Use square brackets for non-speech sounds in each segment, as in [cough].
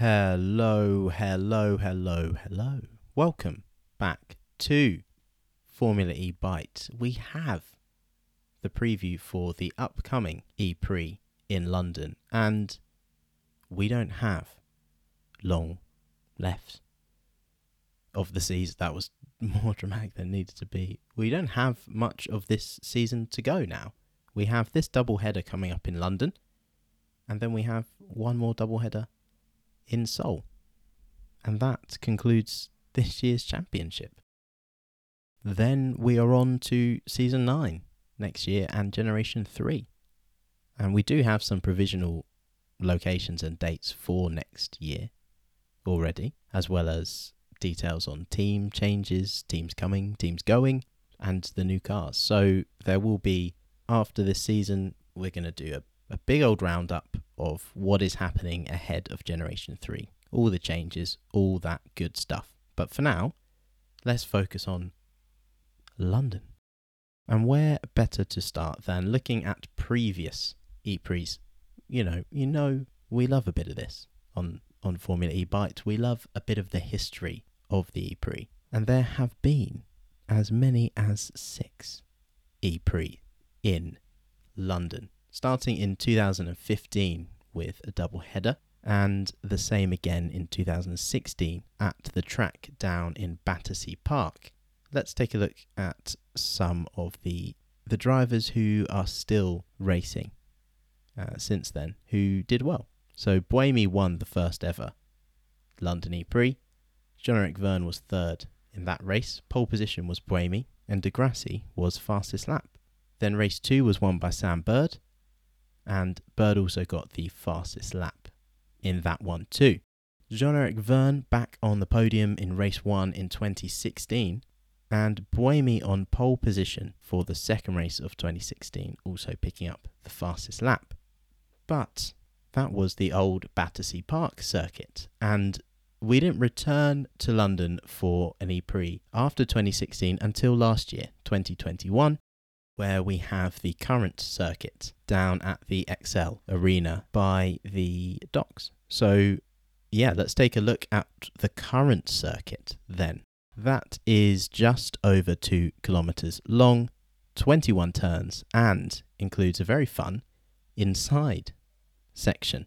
Hello, hello, hello, hello. Welcome back to Formula E Bite. We have the preview for the upcoming E Prix in London, and we don't have long left of the season. That was [laughs] more dramatic than needed to be. We don't have much of this season to go now. We have this double header coming up in London, and then we have one more double header in Seoul. And that concludes [laughs] this year's championship. Then we are on to season 9 next year and generation 3. And we do have some provisional locations and dates for next year already, as well as details on team changes, teams coming, teams going, and the new cars. So there will be, after this season, we're going to do a, a big old roundup of what is happening ahead of Generation 3. All the changes, all that good stuff. But for now, let's focus on London. And where better to start than looking at previous E-Prix? You know, you know we love a bit of this on, on Formula E Bite. We love a bit of the history of the E-Prix. And there have been as many as six E-Prix in London starting in 2015 with a double header, and the same again in 2016 at the track down in Battersea Park. Let's take a look at some of the the drivers who are still racing uh, since then, who did well. So Buemi won the first ever London E Prix. Jean-Eric Vergne was third in that race. Pole position was Buemi, and Di Grassi was fastest lap. Then race two was won by Sam Bird, and Bird also got the fastest lap in that one too. Jean-Eric Vergne back on the podium in race 1 in 2016 and Buemi on pole position for the second race of 2016 also picking up the fastest lap. But that was the old Battersea Park circuit and we didn't return to London for an E-Prix after 2016 until last year, 2021, where we have the current circuit down at the ExCeL Arena by the docks. So, yeah, let's take a look at the current circuit then. That is just over two kilometres long, 21 turns, and includes a very fun inside section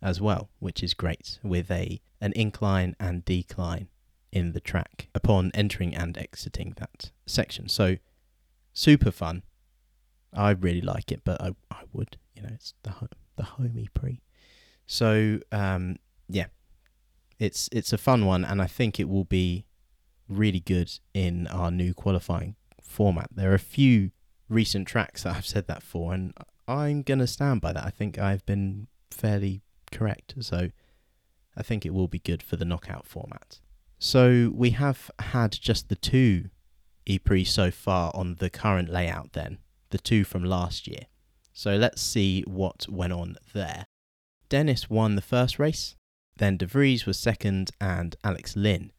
as well, which is great with a an incline and decline in the track upon entering and exiting that section. So super fun. I really like it, but I, I would, you know, it's the the home E-Prix. So um, yeah, it's it's a fun one, and I think it will be really good in our new qualifying format. There are a few recent tracks that I've said that for, and I'm gonna stand by that. I think I've been fairly correct, so I think it will be good for the knockout format. So we have had just the two E-Prix so far on the current layout then, the two from last year. So let's see what went on there. Dennis won the first race, then De Vries was second, and Alex Lynn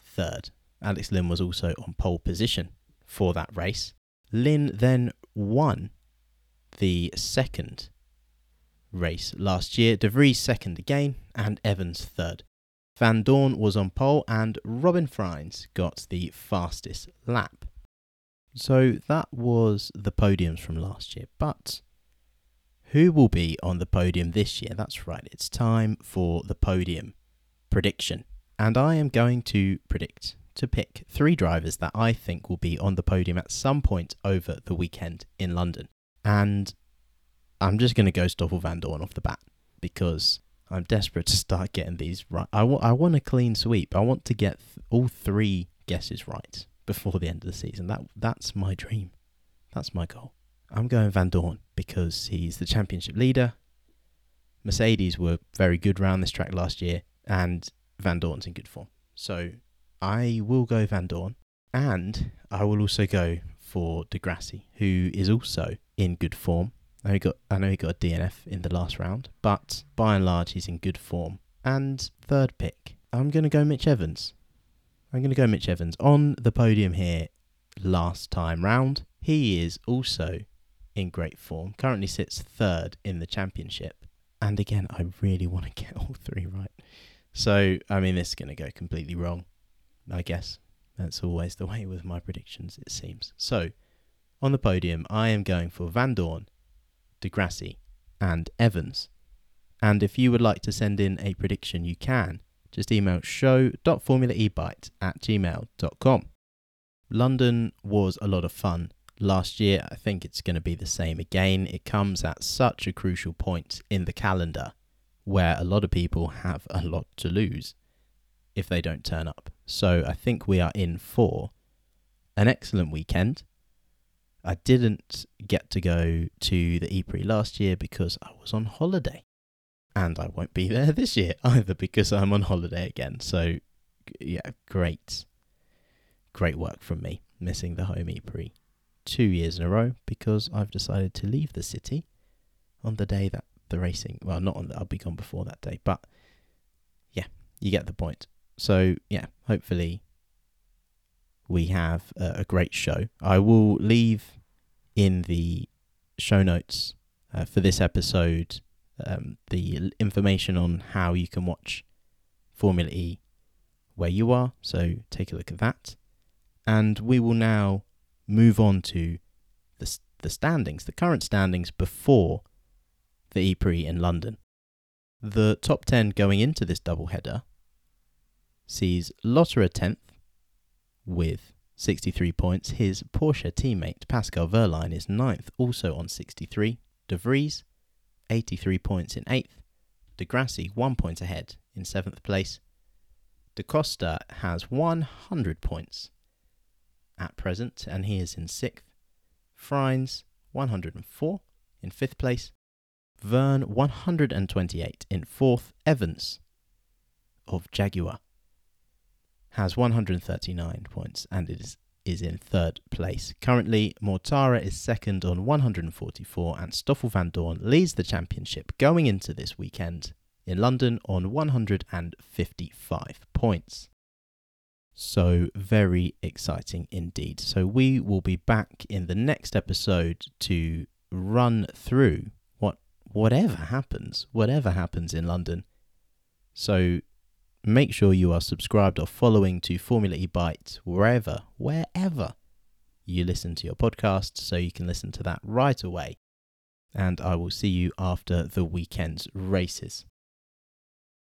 third. Alex Lynn was also on pole position for that race. Lynn then won the second race last year, De Vries second again, and Evans third. Vandoorne was on pole and Robin Frijns got the fastest lap. So that was the podiums from last year. But who will be on the podium this year? That's right, it's time for the podium prediction. And I am going to predict to pick three drivers that I think will be on the podium at some point over the weekend in London. And I'm just going to go Stoffel Vandoorne off the bat because I'm desperate to start getting these right. I, w- I want a clean sweep. I want to get th- all three guesses right before the end of the season. That That's my dream. That's my goal. I'm going Vandoorne because he's the championship leader. Mercedes were very good round this track last year, and Vandoorne's in good form. So I will go Vandoorne, and I will also go for Di Grassi, who is also in good form. I know he got I know he got a DNF in the last round, but by and large he's in good form. And third pick, I'm going to go Mitch Evans. I'm going to go Mitch Evans on the podium here last time round. He is also in great form. Currently sits third in the championship. And again, I really want to [laughs] get all three right. So, I mean, this is going to go completely wrong, I guess. That's always the way with my predictions, it seems. So, on the podium, I am going for Van Di Grassi, and Evans. And if you would like to send in a prediction, you can. Just email show.formulaebite at gmail.com. London was a lot of fun. Last year, I think it's going to be the same again. It comes at such a crucial point in the calendar where a lot of people have a lot to lose if they don't turn up. So I think we are in for an excellent weekend. I didn't get to go to the E-Prix last year because I was on holiday. And I won't be [laughs] there this year either because I'm on holiday again. So, yeah, great. Great work from me, missing the home E-Prix two years in a row because I've decided to leave the city on the day that the racing, well, not on the, I'll be gone before that day, but yeah, you get the point. So, yeah, hopefully we have a, great show. I will leave in the show notes uh, for this episode um, the information on how you can watch Formula E where you are. So take a look at that. And we will now move on to the, the standings, the current standings before the E-Prix in London. The top 10 going into this double header sees Lotterer 10th with 63 points. His Porsche teammate Pascal Wehrlein is 9th, also on 63. De Vries, 83 points in 8th. Di Grassi, 1 point ahead in 7th place. Da Costa has 100 points at present, and he is in 6th. Frijns, 104 in 5th place. Vergne, 128 in 4th. Evans of Jaguar has 139 points and is is in third place. Currently, Mortara is second on 144, and Stoffel Vandoorne leads the championship going into this weekend in London on 155 points. So, very exciting indeed. So, we will be back in the next episode to run through what whatever happens, whatever happens in London. So, make sure you are subscribed or following to Formula E Bite wherever, wherever you listen to your podcast so you can listen to that right away. And I will see you after the weekend's races.